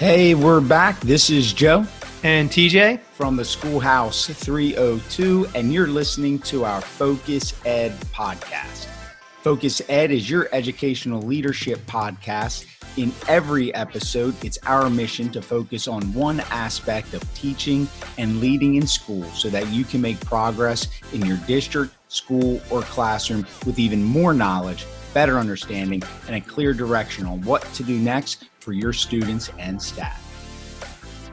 Hey, we're back. This is Joe and TJ from the Schoolhouse 302, and you're listening to our Focus Ed podcast. Focus Ed is your educational leadership podcast. In every episode, it's our mission to focus on one aspect of teaching and leading in school so that you can make progress in your district, school, or classroom with even more knowledge, better understanding, and a clear direction on what to do next for your students and staff.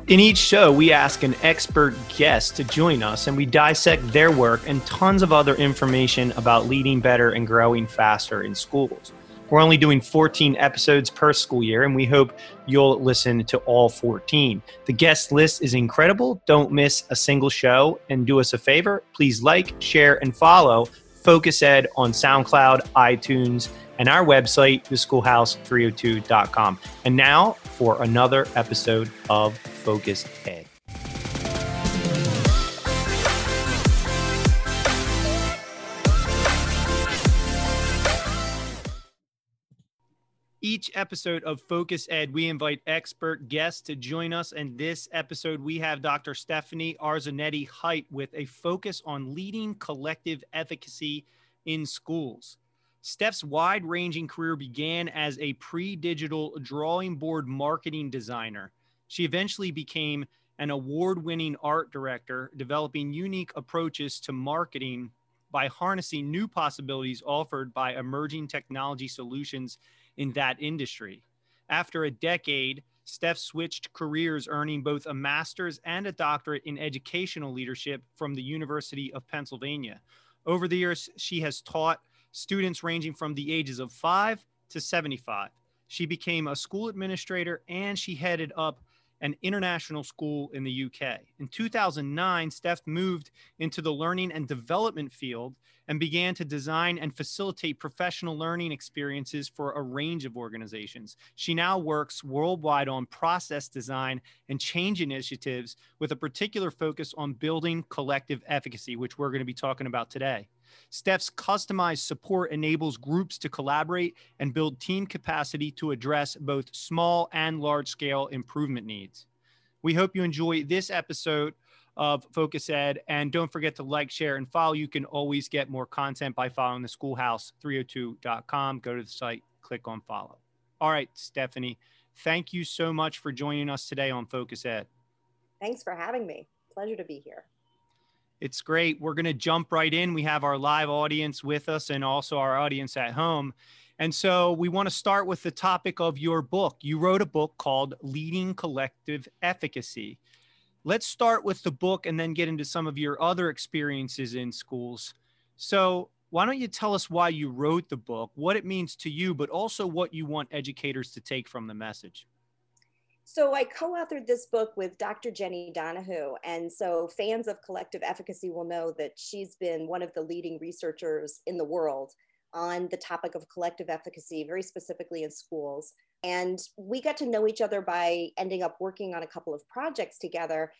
In each show, we ask an expert guest to join us and we dissect their work and tons of other information about leading better and growing faster in schools. We're only doing 14 episodes per school year, and we hope you'll listen to all 14. The guest list is incredible. Don't miss a single show. And do us a favor please like, share, and follow Focus Ed on SoundCloud, iTunes, and our website, theschoolhouse302.com. And now for another episode of Focus Ed. Each episode of Focus Ed, we invite expert guests to join us. And this episode, we have Dr. Stephanie Arzonetti Hite with a focus on leading collective efficacy in schools. Steph's wide ranging career began as a pre digital drawing board marketing designer. She eventually became an award winning art director, developing unique approaches to marketing by harnessing new possibilities offered by emerging technology solutions in that industry. After a decade, Steph switched careers, earning both a master's and a doctorate in educational leadership from the University of Pennsylvania. Over the years, she has taught students ranging from the ages of five to 75. She became a school administrator and she headed up an international school in the UK. In 2009, Steph moved into the learning and development field and began to design and facilitate professional learning experiences for a range of organizations. She now works worldwide on process design and change initiatives with a particular focus on building collective efficacy, which we're going to be talking about today. Steph's customized support enables groups to collaborate and build team capacity to address both small and large scale improvement needs. We hope you enjoy this episode of Focus Ed. And don't forget to like, share, and follow. You can always get more content by following the schoolhouse302.com. Go to the site, click on follow. All right, Stephanie, thank you so much for joining us today on Focus Ed. Thanks for having me. Pleasure to be here. It's great. We're going to jump right in. We have our live audience with us and also our audience at home. And so we want to start with the topic of your book. You wrote a book called Leading Collective Efficacy. Let's start with the book and then get into some of your other experiences in schools. So, why don't you tell us why you wrote the book, what it means to you, but also what you want educators to take from the message? So I co-authored this book with Dr. Jenni Donohoo. And so fans of collective efficacy will know that she's been one of the leading researchers in the world on the topic of collective efficacy, very specifically in schools. And we got to know each other by ending up working on a couple of projects together.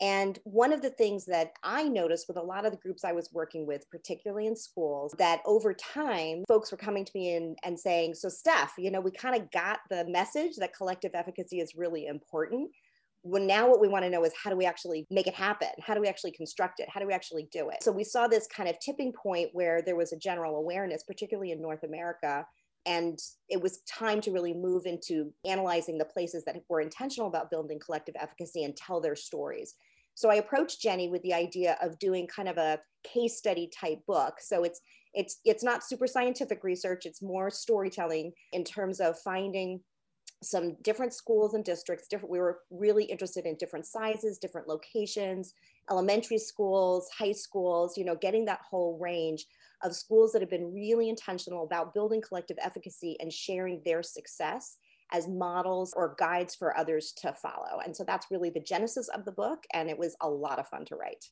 And one of the things that I noticed with a lot of the groups I was working with, particularly in schools, that over time, folks were coming to me and, and saying, So, Steph, you know, we kind of got the message that collective efficacy is really important. Well, now what we want to know is how do we actually make it happen? How do we actually construct it? How do we actually do it? So, we saw this kind of tipping point where there was a general awareness, particularly in North America, and it was time to really move into analyzing the places that were intentional about building collective efficacy and tell their stories. So I approached Jenny with the idea of doing kind of a case study type book. So it's it's it's not super scientific research, it's more storytelling in terms of finding some different schools and districts different we were really interested in different sizes different locations elementary schools high schools you know getting that whole range of schools that have been really intentional about building collective efficacy and sharing their success as models or guides for others to follow. And so that's really the genesis of the book. And it was a lot of fun to write.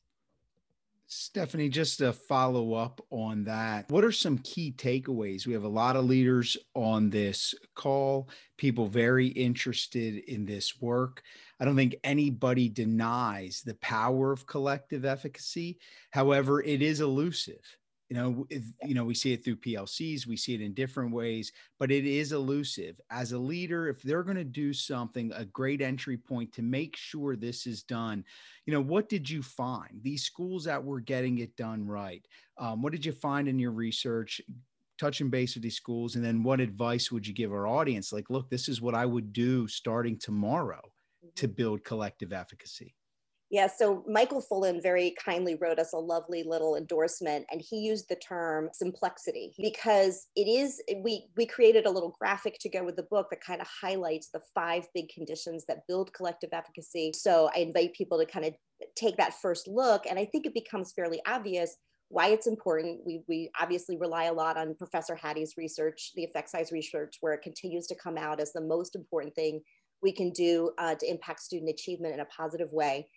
Stephanie, just to follow up on that, what are some key takeaways? We have a lot of leaders on this call, people very interested in this work. I don't think anybody denies the power of collective efficacy. However, it is elusive you know you know we see it through plcs we see it in different ways but it is elusive. As a leader if they're going to do something a great entry point to make sure this is done you know what did you find? These schools that were getting it done right um, what did you find in your research touching base with these schools and then what advice would you give our audience? Like look this is what i would do starting tomorrow to mm-hmm. build collective efficacy yeah, so Michael Fullan very kindly wrote us a lovely little endorsement, and he used the term simplexity because it is we we created a little graphic to go with the book that kind of highlights the five big conditions that build collective efficacy. So I invite people to kind of take that first look, and I think it becomes fairly obvious why it's important. We, we obviously rely a lot on Professor Hattie's research, the effect size research, where it continues to come out as the most important thing we can do uh, to impact student achievement in a positive way.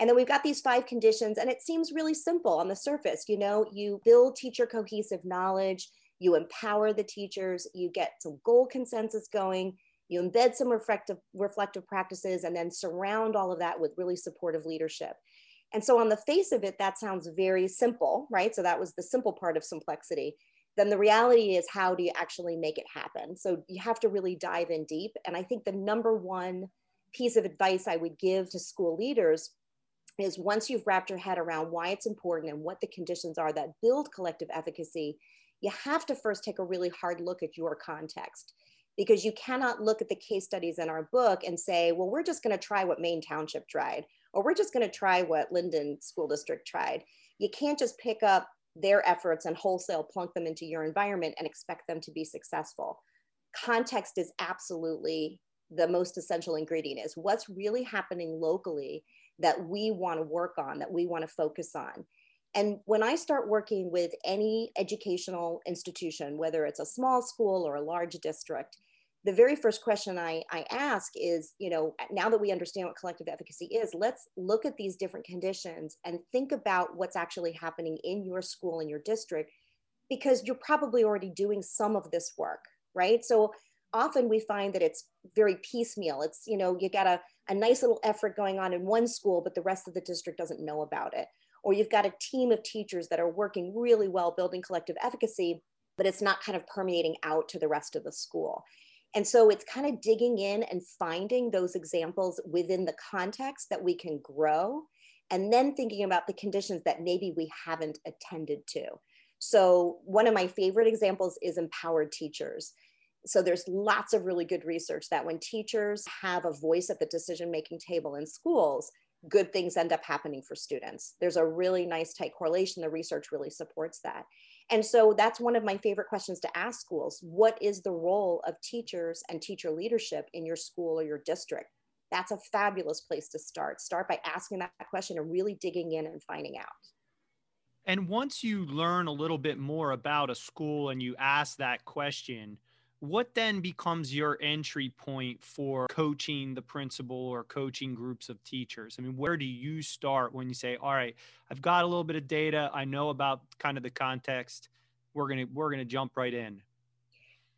And then we've got these five conditions, and it seems really simple on the surface. You know, you build teacher cohesive knowledge, you empower the teachers, you get some goal consensus going, you embed some reflective, reflective practices, and then surround all of that with really supportive leadership. And so, on the face of it, that sounds very simple, right? So, that was the simple part of simplexity. Then the reality is, how do you actually make it happen? So, you have to really dive in deep. And I think the number one piece of advice I would give to school leaders is once you've wrapped your head around why it's important and what the conditions are that build collective efficacy, you have to first take a really hard look at your context because you cannot look at the case studies in our book and say, well, we're just going to try what Maine Township tried, or we're just going to try what Linden School District tried. You can't just pick up their efforts and wholesale plunk them into your environment and expect them to be successful. Context is absolutely the most essential ingredient is what's really happening locally that we want to work on, that we want to focus on. And when I start working with any educational institution, whether it's a small school or a large district, the very first question I, I ask is, you know, now that we understand what collective efficacy is, let's look at these different conditions and think about what's actually happening in your school, in your district, because you're probably already doing some of this work, right? So often we find that it's very piecemeal. It's, you know, you got a, a nice little effort going on in one school, but the rest of the district doesn't know about it. Or you've got a team of teachers that are working really well building collective efficacy, but it's not kind of permeating out to the rest of the school. And so it's kind of digging in and finding those examples within the context that we can grow, and then thinking about the conditions that maybe we haven't attended to. So, one of my favorite examples is empowered teachers so there's lots of really good research that when teachers have a voice at the decision making table in schools good things end up happening for students. There's a really nice tight correlation. The research really supports that. And so that's one of my favorite questions to ask schools. What is the role of teachers and teacher leadership in your school or your district? That's a fabulous place to start. Start by asking that question and really digging in and finding out. And once you learn a little bit more about a school and you ask that question what then becomes your entry point for coaching the principal or coaching groups of teachers? I mean where do you start when you say all right i've got a little bit of data. I know about kind of the context. We're to we're to jump right in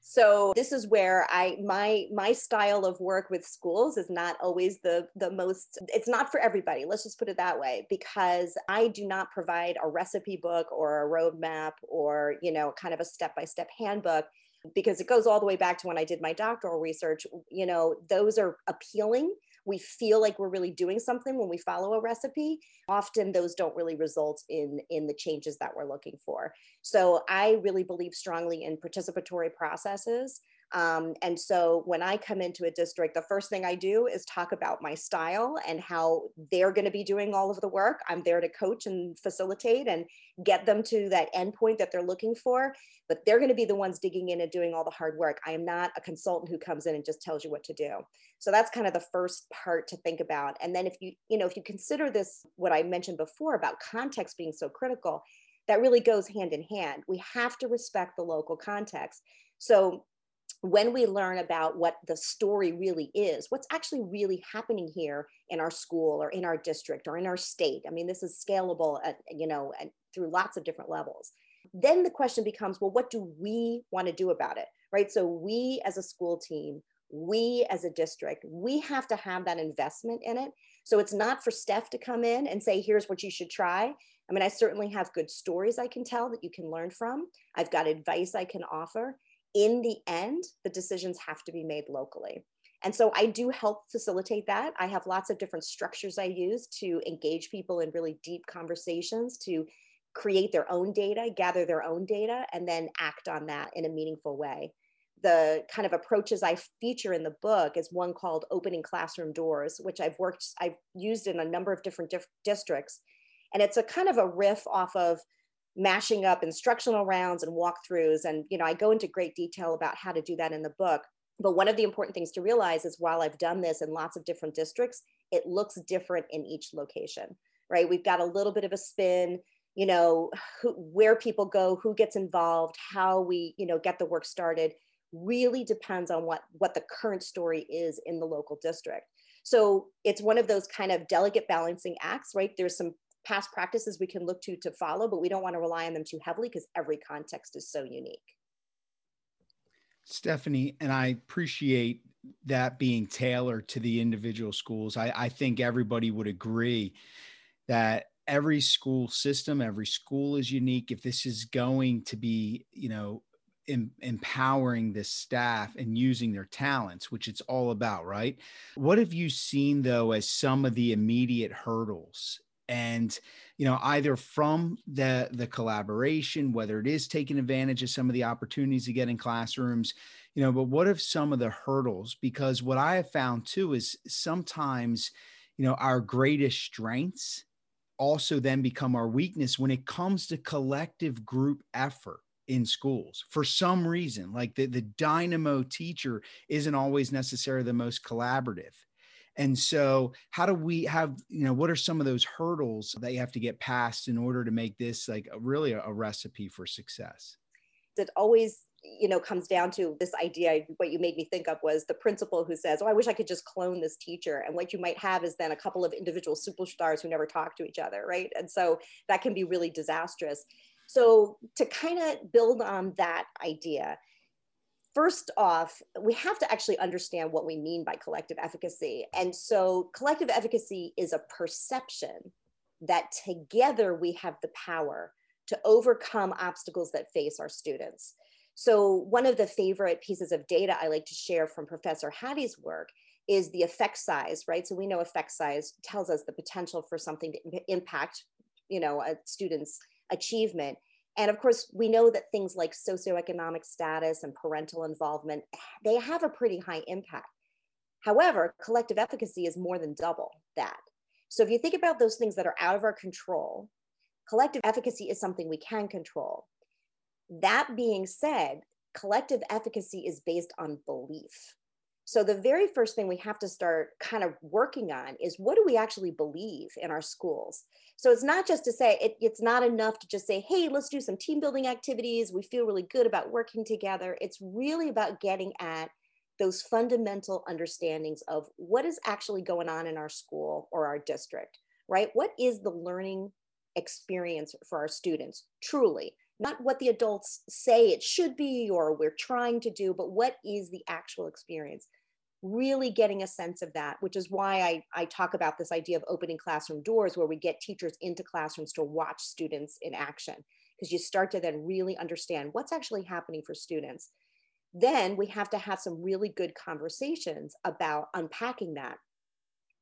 so this is where i my my style of work with schools is not always the the most it's not for everybody. Let's just put it that way because i do not provide a recipe book or a roadmap or you know kind of a step by step handbook because it goes all the way back to when I did my doctoral research. You know, those are appealing. We feel like we're really doing something when we follow a recipe. Often those don't really result in in the changes that we're looking for. So I really believe strongly in participatory processes. Um, and so when I come into a district, the first thing I do is talk about my style and how they're going to be doing all of the work. I'm there to coach and facilitate and get them to that endpoint that they're looking for. But they're going to be the ones digging in and doing all the hard work. I am not a consultant who comes in and just tells you what to do. So that's kind of the first part to think about. And then if you, you know, if you consider this, what I mentioned before about context being so critical, that really goes hand in hand. We have to respect the local context. So when we learn about what the story really is, what's actually really happening here in our school or in our district or in our state. I mean, this is scalable, at, you know, through lots of different levels. Then the question becomes, well, what do we want to do about it, right? So we as a school team, we as a district, we have to have that investment in it. So it's not for Steph to come in and say, here's what you should try. I mean, I certainly have good stories I can tell that you can learn from. I've got advice I can offer. In the end, the decisions have to be made locally. And so I do help facilitate that. I have lots of different structures I use to engage people in really deep conversations, to create their own data, gather their own data, and then act on that in a meaningful way. The kind of approaches I feature in the book is one called opening classroom doors, which I've worked, I've used in a number of different dif- districts. And it's a kind of a riff off of mashing up instructional rounds and walkthroughs. And, you know, I go into great detail about how to do that in the book. But one of the important things to realize is while I've done this in lots of different districts, it looks different in each location, right? We've got a little bit of a spin, you know, who, where people go, who gets involved, how we, you know, get the work started really depends on what what the current story is in the local district. So it's one of those kind of delicate balancing acts, right? There's some past practices we can look to to follow, but we don't want to rely on them too heavily because every context is so unique. Stephanie, and I appreciate that being tailored to the individual schools. I, I think everybody would agree that every school system, every school is unique. If this is going to be, you know, em- empowering the staff and using their talents, which it's all about, right? What have you seen though as some of the immediate hurdles and you know either from the the collaboration whether it is taking advantage of some of the opportunities to get in classrooms you know but what if some of the hurdles? Because what i have found too is sometimes you know our greatest strengths also then become our weakness when it comes to collective group effort in schools for some reason. Like the, the dynamo teacher isn't always necessarily the most collaborative and so, how do we have, you know, what are some of those hurdles that you have to get past in order to make this like a, really a, a recipe for success? It always you know comes down to this idea what you made me think of was the principal who says oh i wish i could just clone this teacher. And what you might have is then a couple of individual superstars who never talk to each other right? And so that can be really disastrous. So to kind of build on that idea first off, we have to actually understand what we mean by collective efficacy. And so, collective efficacy is a perception that together we have the power to overcome obstacles that face our students. So, one of the favorite pieces of data I like to share from Professor Hattie's work is the effect size, right? So, we know effect size tells us the potential for something to impact, you know, a student's achievement. And of course, we know that things like socioeconomic status and parental involvement, they have a pretty high impact. However, collective efficacy is more than double that. So if you think about those things that are out of our control, collective efficacy is something we can control. That being said, collective efficacy is based on belief. So the very first thing we have to start kind of working on is what do we actually believe in our schools? So it's not just to say it, it's not enough to just say, hey, let's do some team building activities. We feel really good about working together. It's really about getting at those fundamental understandings of what is actually going on in our school or our district, right? What is the learning experience for our students truly? Not what the adults say it should be or we're trying to do, but what is the actual experience? Really getting a sense of that, which is why I, I talk about this idea of opening classroom doors, where we get teachers into classrooms to watch students in action, because you start to then really understand what's actually happening for students. Then we have to have some really good conversations about unpacking that.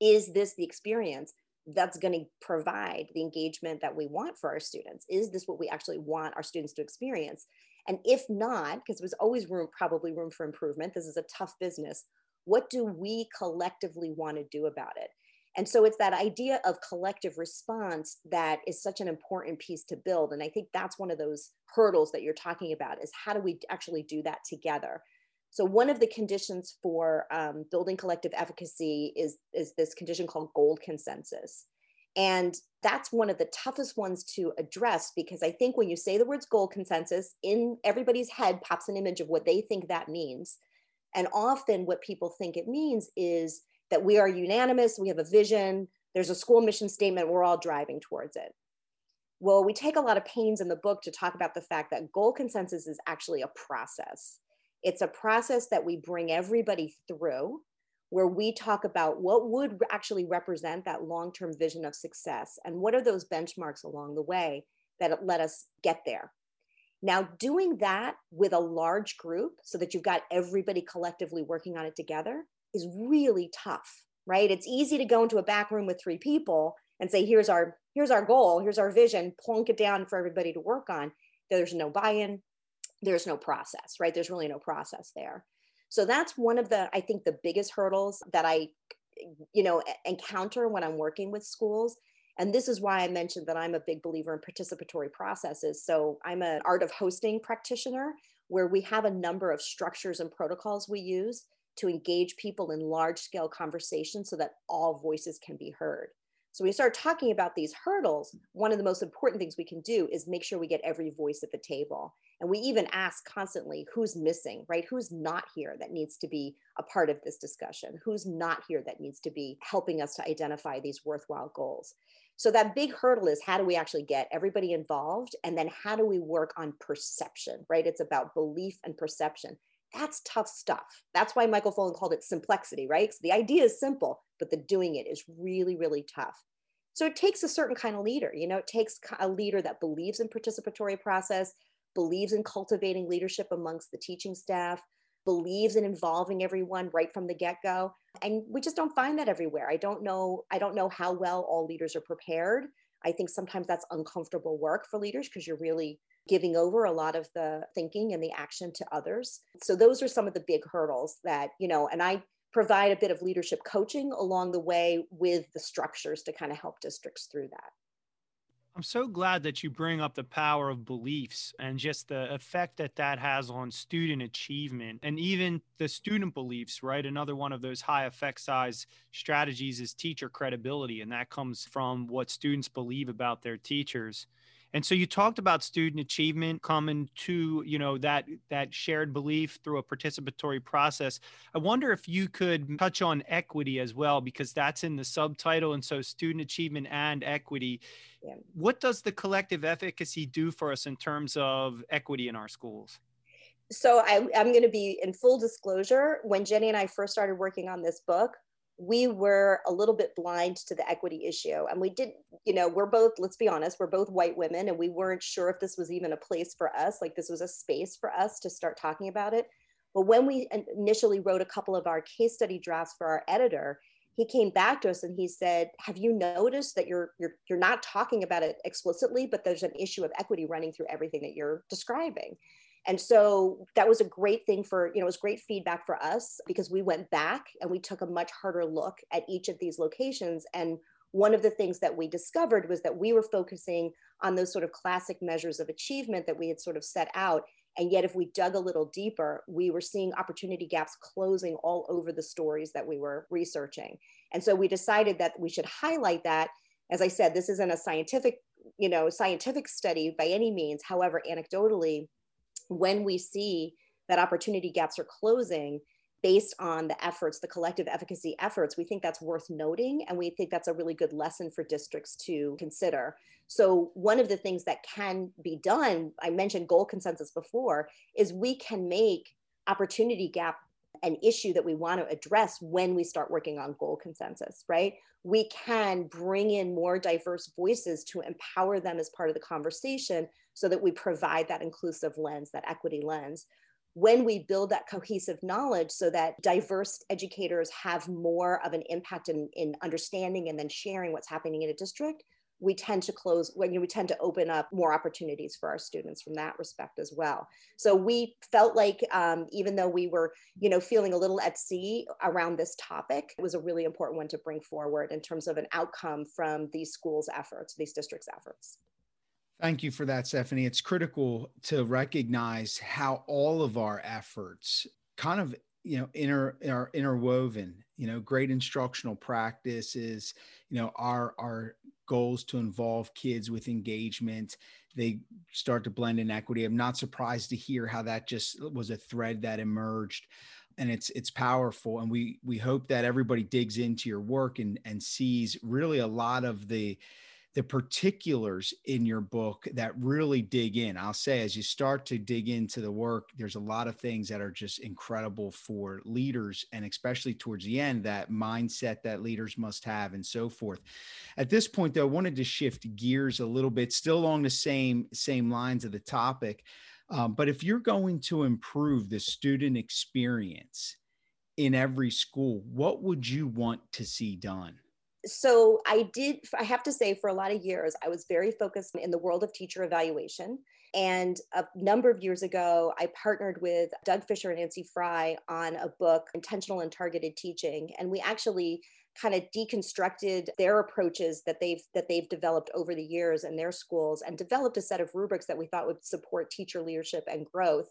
Is this the experience that's going to provide the engagement that we want for our students? Is this what we actually want our students to experience? And if not, because there's always room, probably room for improvement, this is a tough business what do we collectively want to do about it? And so it's that idea of collective response that is such an important piece to build. And I think that's one of those hurdles that you're talking about is how do we actually do that together? So one of the conditions for um, building collective efficacy is, is this condition called goal consensus. And that's one of the toughest ones to address because I think when you say the words goal consensus, in everybody's head pops an image of what they think that means. And often, what people think it means is that we are unanimous, we have a vision, there's a school mission statement, we're all driving towards it. Well, we take a lot of pains in the book to talk about the fact that goal consensus is actually a process. It's a process that we bring everybody through where we talk about what would actually represent that long-term vision of success and what are those benchmarks along the way that let us get there. Now, doing that with a large group so that you've got everybody collectively working on it together is really tough, right? It's easy to go into a back room with three people and say, here's our here's our goal, here's our vision, plunk it down for everybody to work on. There's no buy-in, there's no process, right? There's really no process there. So that's one of the, I think, the biggest hurdles that I, you know, encounter when I'm working with schools. And this is why I mentioned that I'm a big believer in participatory processes. So I'm an art of hosting practitioner where we have a number of structures and protocols we use to engage people in large scale conversations so that all voices can be heard. So we start talking about these hurdles, one of the most important things we can do is make sure we get every voice at the table. And we even ask constantly who's missing, right? Who's not here that needs to be a part of this discussion? Who's not here that needs to be helping us to identify these worthwhile goals? So that big hurdle is how do we actually get everybody involved? And then how do we work on perception, right? It's about belief and perception. That's tough stuff. That's why Michael Fullan called it simplexity, right? So the idea is simple, but the doing it is really, really tough. So it takes a certain kind of leader. You know, it takes a leader that believes in participatory process, believes in cultivating leadership amongst the teaching staff, believes in involving everyone right from the get-go. And we just don't find that everywhere. I don't know, I don't know how well all leaders are prepared. I think sometimes that's uncomfortable work for leaders because you're really giving over a lot of the thinking and the action to others. So those are some of the big hurdles that, you know, and I provide a bit of leadership coaching along the way with the structures to kind of help districts through that. I'm so glad that you bring up the power of beliefs and just the effect that that has on student achievement and even the student beliefs, right? Another one of those high effect size strategies is teacher credibility, and that comes from what students believe about their teachers. And so you talked about student achievement coming to, you know, that that shared belief through a participatory process. I wonder if you could touch on equity as well because that's in the subtitle and so student achievement and equity. Yeah. What does the collective efficacy do for us in terms of equity in our schools? So I, I'm going to be in full disclosure. When Jenny and I first started working on this book, we were a little bit blind to the equity issue. And we did, you know, we're both, let's be honest, we're both white women and we weren't sure if this was even a place for us, like this was a space for us to start talking about it. But when we initially wrote a couple of our case study drafts for our editor, he came back to us and he said, "Have you noticed that you're you're you're not talking about it explicitly, but there's an issue of equity running through everything that you're describing?" And so that was a great thing for, you know, it was great feedback for us because we went back and we took a much harder look at each of these locations. And one of the things that we discovered was that we were focusing on those sort of classic measures of achievement that we had sort of set out. And yet, if we dug a little deeper, we were seeing opportunity gaps closing all over the stories that we were researching. And so we decided that we should highlight that. As I said, this isn't a scientific, you know, scientific study by any means. However, anecdotally, when we see that opportunity gaps are closing based on the efforts, the collective efficacy efforts, we think that's worth noting. And we think that's a really good lesson for districts to consider. So, one of the things that can be done, I mentioned goal consensus before, is we can make opportunity gap an issue that we want to address when we start working on goal consensus, right? We can bring in more diverse voices to empower them as part of the conversation so that we provide that inclusive lens, that equity lens. When we build that cohesive knowledge so that diverse educators have more of an impact in, in understanding and then sharing what's happening in a district, we tend to close when we tend to open up more opportunities for our students from that respect as well so we felt like um, even though we were you know feeling a little at sea around this topic it was a really important one to bring forward in terms of an outcome from these schools efforts these districts efforts Thank you for that, Stephanie. It's critical to recognize how all of our efforts kind of you know inter are interwoven you know great instructional practices you know our our goals to involve kids with engagement they start to blend in equity i'm not surprised to hear how that just was a thread that emerged and it's it's powerful and we we hope that everybody digs into your work and and sees really a lot of the the particulars in your book that really dig in. I'll say, as you start to dig into the work, there's a lot of things that are just incredible for leaders, and especially towards the end, that mindset that leaders must have, and so forth. At this point, though, I wanted to shift gears a little bit, still along the same same lines of the topic. Um, but if you're going to improve the student experience in every school, what would you want to see done? So I did, I have to say, for a lot of years, I was very focused in the world of teacher evaluation. And a number of years ago, I partnered with Doug Fisher and Nancy Frey on a book, Intentional and Targeted Teaching. And we actually kind of deconstructed their approaches that they've that they've developed over the years in their schools and developed a set of rubrics that we thought would support teacher leadership and growth.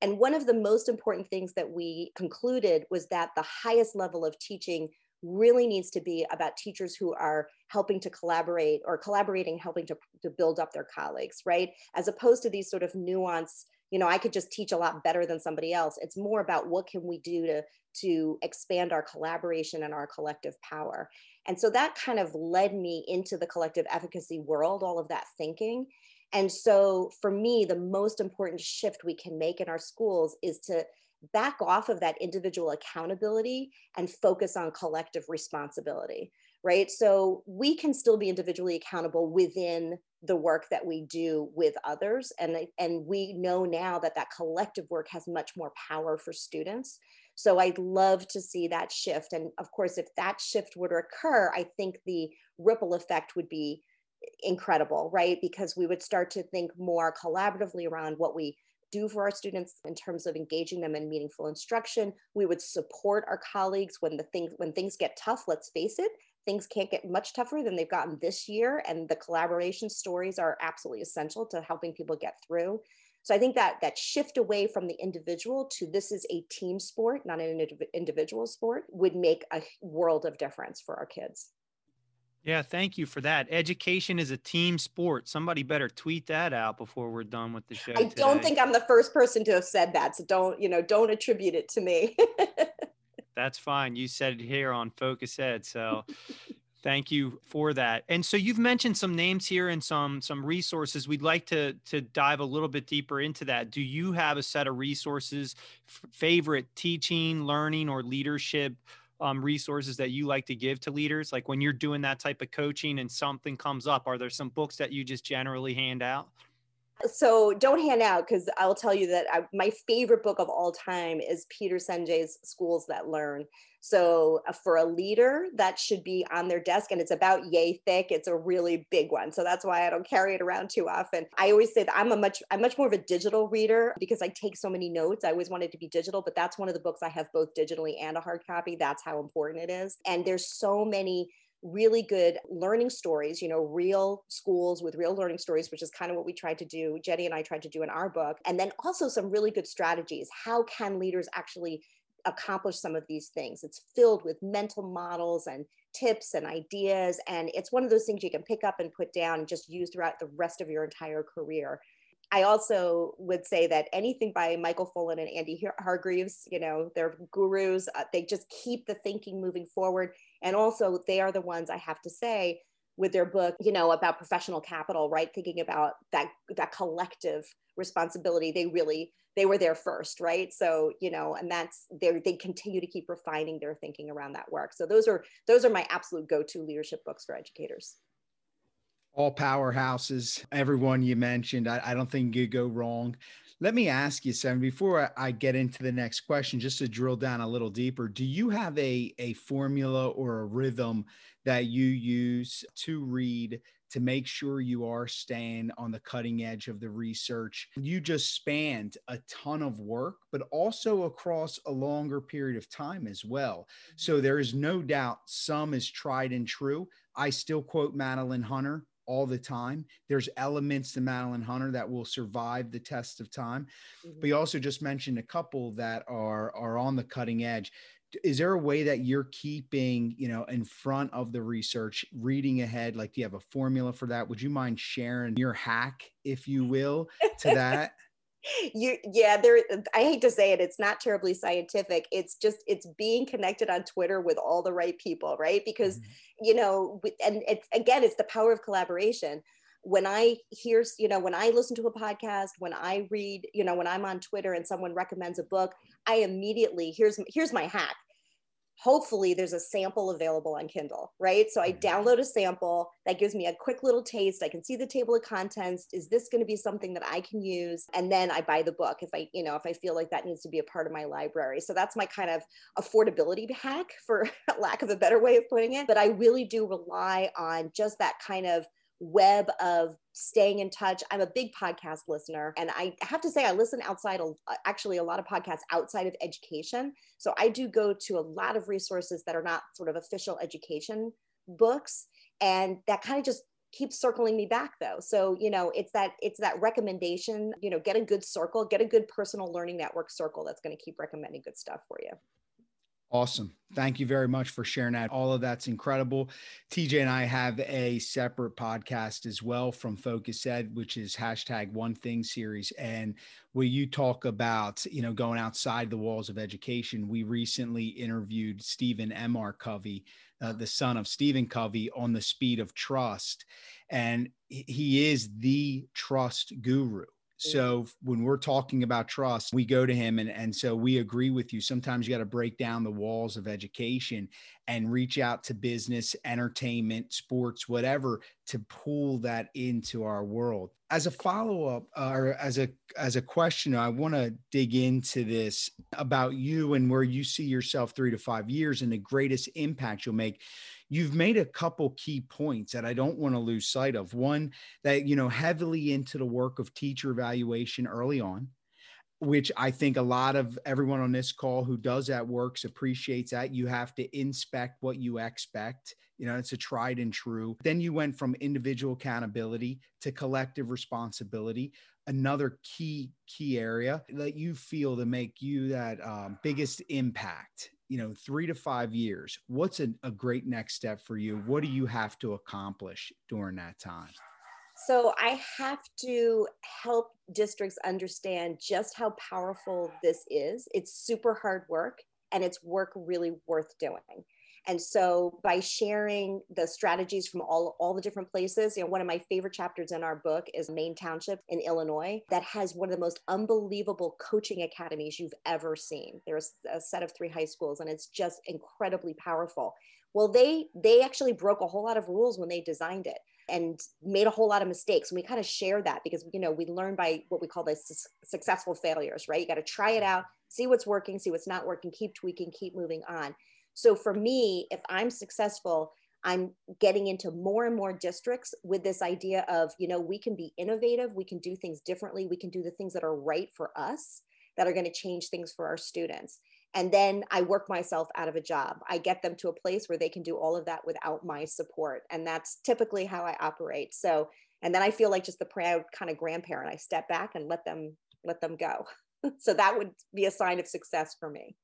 And one of the most important things that we concluded was that the highest level of teaching really needs to be about teachers who are helping to collaborate or collaborating, helping to, to build up their colleagues, right? As opposed to these sort of nuance, you know, I could just teach a lot better than somebody else. It's more about what can we do to to expand our collaboration and our collective power. And so that kind of led me into the collective efficacy world, all of that thinking. And so for me, the most important shift we can make in our schools is to back off of that individual accountability and focus on collective responsibility right? So we can still be individually accountable within the work that we do with others and and we know now that that collective work has much more power for students. So i'd love to see that shift and of course if that shift were to occur i think the ripple effect would be incredible right? Because we would start to think more collaboratively around what we do for our students in terms of engaging them in meaningful instruction. We would support our colleagues when the things when things get tough, let's face it, things can't get much tougher than they've gotten this year and the collaboration stories are absolutely essential to helping people get through. So I think that that shift away from the individual to this is a team sport, not an individual sport, would make a world of difference for our kids. Yeah, thank you for that. Education is a team sport. Somebody better tweet that out before we're done with the show. I today. don't think I'm the first person to have said that. So don't, you know, don't attribute it to me. That's fine. You said it here on Focus Ed. So thank you for that. And so you've mentioned some names here and some some resources. We'd like to to dive a little bit deeper into that. Do you have a set of resources, f- favorite teaching, learning, or leadership um, resources that you like to give to leaders? Like when you're doing that type of coaching and something comes up, are there some books that you just generally hand out? So don't hand out because I'll tell you that I, my favorite book of all time is Peter Senge's Schools That Learn. So uh, for a leader, that should be on their desk, and it's about yay thick. It's a really big one, so that's why I don't carry it around too often. I always say that I'm a much I'm much more of a digital reader because I take so many notes. I always wanted to be digital, but that's one of the books I have both digitally and a hard copy. That's how important it is. And there's so many really good learning stories, you know, real schools with real learning stories, which is kind of what we tried to do. Jenny and I tried to do in our book. And then also some really good strategies. How can leaders actually accomplish some of these things? It's filled with mental models and tips and ideas. And it's one of those things you can pick up and put down and just use throughout the rest of your entire career. I also would say that anything by Michael Fullan and Andy Hargreaves, you know, they're gurus. Uh, they just keep the thinking moving forward. And also, they are the ones I have to say with their book, you know, about professional capital, right? Thinking about that that collective responsibility. They really they were there first, right? So, you know, and that's they they continue to keep refining their thinking around that work. So those are those are my absolute go-to leadership books for educators all powerhouses, everyone you mentioned. I, I, don't think you go wrong. Let me ask you, Seven, before I, I get into the next question, just to drill down a little deeper, do you have a, a formula or a rhythm that you use to read to make sure you are staying on the cutting edge of the research? You just spanned a ton of work, but also across a longer period of time as well. Mm-hmm. So there is no doubt some is tried and true. I still quote Madeline Hunter all the time. There's elements to Madeline Hunter that will survive the test of time. Mm-hmm. But you also just mentioned a couple that are are on the cutting edge. Is there a way that you're keeping, you know, in front of the research, reading ahead? Like, do you have a formula for that? Would you mind sharing your hack, if you will, to that? You yeah there i hate to say it it's not terribly scientific it's just it's being connected on twitter with all the right people right? Because mm-hmm. you know and it's again it's the power of collaboration. When i hear you know when i listen to a podcast when i read you know when i'm on twitter and someone recommends a book i immediately here's here's my hack hopefully there's a sample available on Kindle, right? So I mm-hmm. download a sample that gives me a quick little taste. I can see the table of contents. Is this going to be something that I can use? And then I buy the book if I, you know, if I feel like that needs to be a part of my library. So that's my kind of affordability hack for lack of a better way of putting it. But I really do rely on just that kind of web of staying in touch. I'm a big podcast listener, and I have to say, I listen outside, actually, a lot of podcasts outside of education. So I do go to a lot of resources that are not sort of official education books, and that kind of just keeps circling me back though so you know it's that it's that recommendation you know get a good circle get a good personal learning network circle that's going to keep recommending good stuff for you Awesome. Thank you very much for sharing that. All of that's incredible. TJ and I have a separate podcast as well from Focus Ed, which is hashtag one thing series. And where you talk about, you know, going outside the walls of education, we recently interviewed Stephen M.R. Covey, uh, the son of Stephen Covey, on the speed of trust. And he is the trust guru so when we're talking about trust, we go to him and, and so we agree with you. Sometimes you got to break down the walls of education and reach out to business, entertainment, sports, whatever to pull that into our world. As a follow-up uh, or as a as a question, I want to dig into this about you and where you see yourself 3 to 5 years and the greatest impact you'll make you've made a couple key points that I don't want to lose sight of. One, that, you know, heavily into the work of teacher evaluation early on, which I think a lot of everyone on this call who does that works appreciates that. You have to inspect what you expect. You know, it's a tried and true. Then you went from individual accountability to collective responsibility. Another key, key area that you feel to make you that um, biggest impact you know three to five years what's a, a great next step for you what do you have to accomplish during that time so I have to help districts understand just how powerful this is. It's super hard work and it's work really worth doing. And so by sharing the strategies from all, all the different places, you know, one of my favorite chapters in our book is Maine Township in Illinois that has one of the most unbelievable coaching academies you've ever seen. There's a set of three high schools and it's just incredibly powerful. Well, they they actually broke a whole lot of rules when they designed it and made a whole lot of mistakes. And we kind of share that because you know we learn by what we call the su- successful failures, right? You got to try it mm. out, see what's working, see what's not working, keep tweaking, keep moving on. So for me, if I'm successful, I'm getting into more and more districts with this idea of, you know, we can be innovative, we can do things differently, we can do the things that are right for us that are going to change things for our students. And then I work myself out of a job. I get them to a place where they can do all of that without my support. And that's typically how I operate. So, and then I feel like just the proud kind of grandparent. I step back and let them let them go. so that would be a sign of success for me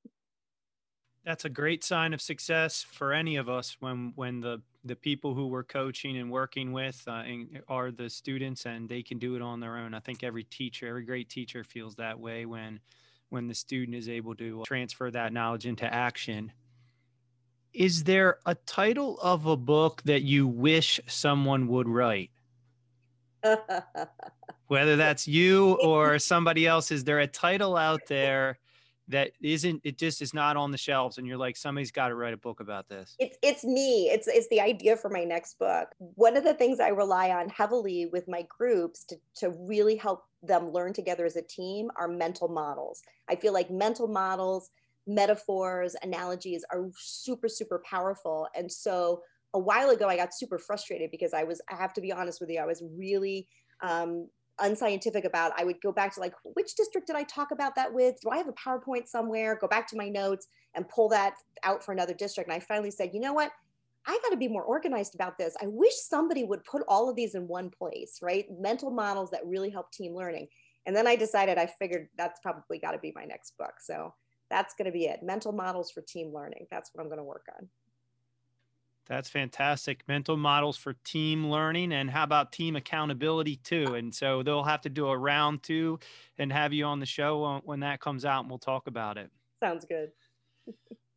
that's a great sign of success for any of us when when the the people who we're coaching and working with uh, are the students and they can do it on their own. I think every teacher every great teacher feels that way when when the student is able to transfer that knowledge into action. Is there a title of a book that you wish someone would write? Whether that's you or somebody else is there a title out there that isn't it just is not on the shelves and you're like somebody's got to write a book about this. It's it's me. It's it's the idea for my next book. One of the things i rely on heavily with my groups to to really help them learn together as a team are mental models. I feel like mental models metaphors analogies are super super powerful and so a while ago i got super frustrated because i was i have to be honest with you i was really um, unscientific about i would go back to like which district did i talk about that with? Do i have a powerpoint somewhere? Go back to my notes and pull that out for another district. And i finally said you know what? I got to be more organized about this. I wish somebody would put all of these in one place right? Mental models that really help team learning. And then i decided i figured that's probably got to be my next book. So that's going to be it. Mental models for team learning. That's what i'm going to work on That's fantastic. Mental models for team learning. And how about team accountability too? And so they'll have to do a round two and have you on the show when that comes out and we'll talk about it. Sounds good.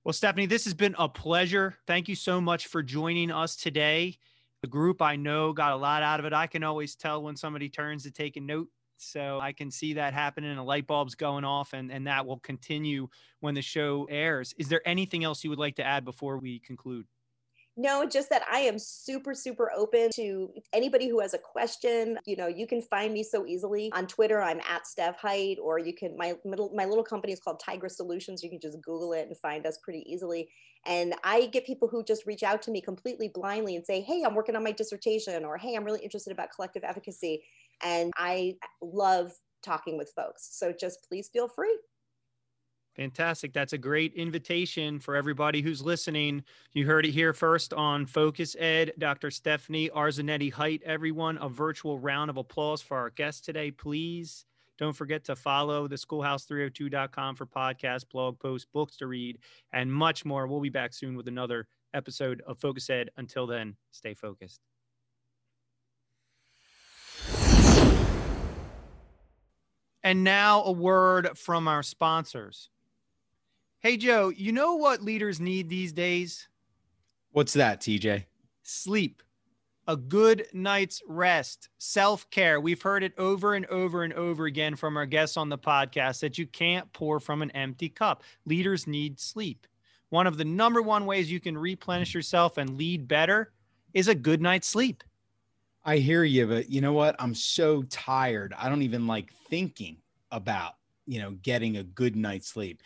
well, Stephanie, this has been a pleasure. Thank you so much for joining us today. The group I know got a lot out of it. I can always tell when somebody turns to take a note so I can see that happening and the light bulbs going off, and, and that will continue when the show airs. Is there anything else you would like to add before we conclude? No, just that I am super, super open to anybody who has a question. You know, you can find me so easily on Twitter. I'm at Steph Hite, or you can my middle my little company is called Tigris Solutions. You can just Google it and find us pretty easily. And I get people who just reach out to me completely blindly and say, "Hey, I'm working on my dissertation," or "Hey, I'm really interested about collective efficacy." And I love talking with folks. So just please feel free. Fantastic. That's a great invitation for everybody who's listening. You heard it here first on Focus Ed. Dr. Stephanie Arzonetti Hite, everyone, a virtual round of applause for our guest today, please. Don't forget to follow the schoolhouse302.com for podcasts, blog posts, books to read, and much more. We'll be back soon with another episode of Focus Ed. Until then, stay focused. And now a word from our sponsors. Hey, Joe, you know what leaders need these days? What's that, TJ? Sleep, a good night's rest, self care. We've heard it over and over and over again from our guests on the podcast that you can't pour from an empty cup. Leaders need sleep. One of the number one ways you can replenish yourself and lead better is a good night's sleep. I hear you, but you know what? I'm so tired. I don't even like thinking about, you know, getting a good night's sleep.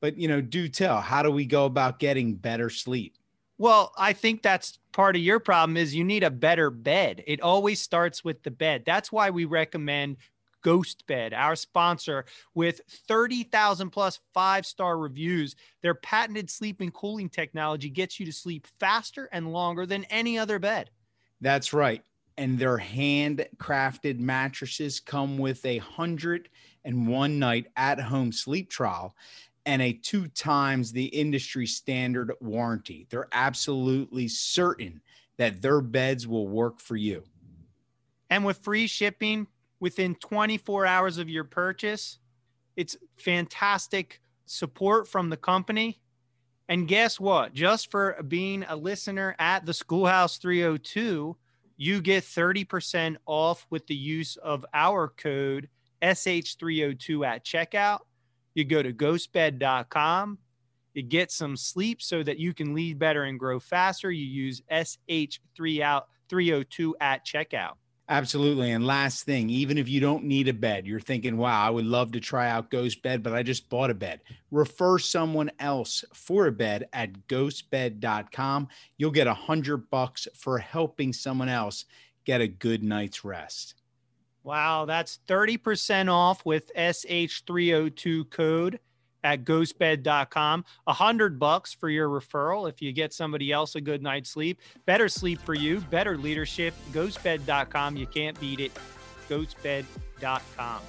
But, you know, do tell, how do we go about getting better sleep? Well, I think that's part of your problem is you need a better bed. It always starts with the bed. That's why we recommend Ghost Bed, our sponsor, with 30,000 plus five star reviews. Their patented sleep and cooling technology gets you to sleep faster and longer than any other bed. That's right. And their handcrafted mattresses come with a hundred and one night at home sleep trial and a two times the industry standard warranty. They're absolutely certain that their beds will work for you. And with free shipping within 24 hours of your purchase, it's fantastic support from the company. And guess what? Just for being a listener at the Schoolhouse 302, you get 30% off with the use of our code SH302 at checkout you go to ghostbed.com. You get some sleep so that you can lead better and grow faster. You use SH3 out 302 at checkout. Absolutely. And last thing, even if you don't need a bed, you're thinking, wow, I would love to try out Ghost Bed, but I just bought a bed. Refer someone else for a bed at ghostbed.com. You'll get a hundred bucks for helping someone else get a good night's rest. Wow, that's 30% off with SH302 code at ghostbed.com. A hundred bucks for your referral if you get somebody else a good night's sleep. Better sleep for you, better leadership. Ghostbed.com. You can't beat it. Ghostbed.com.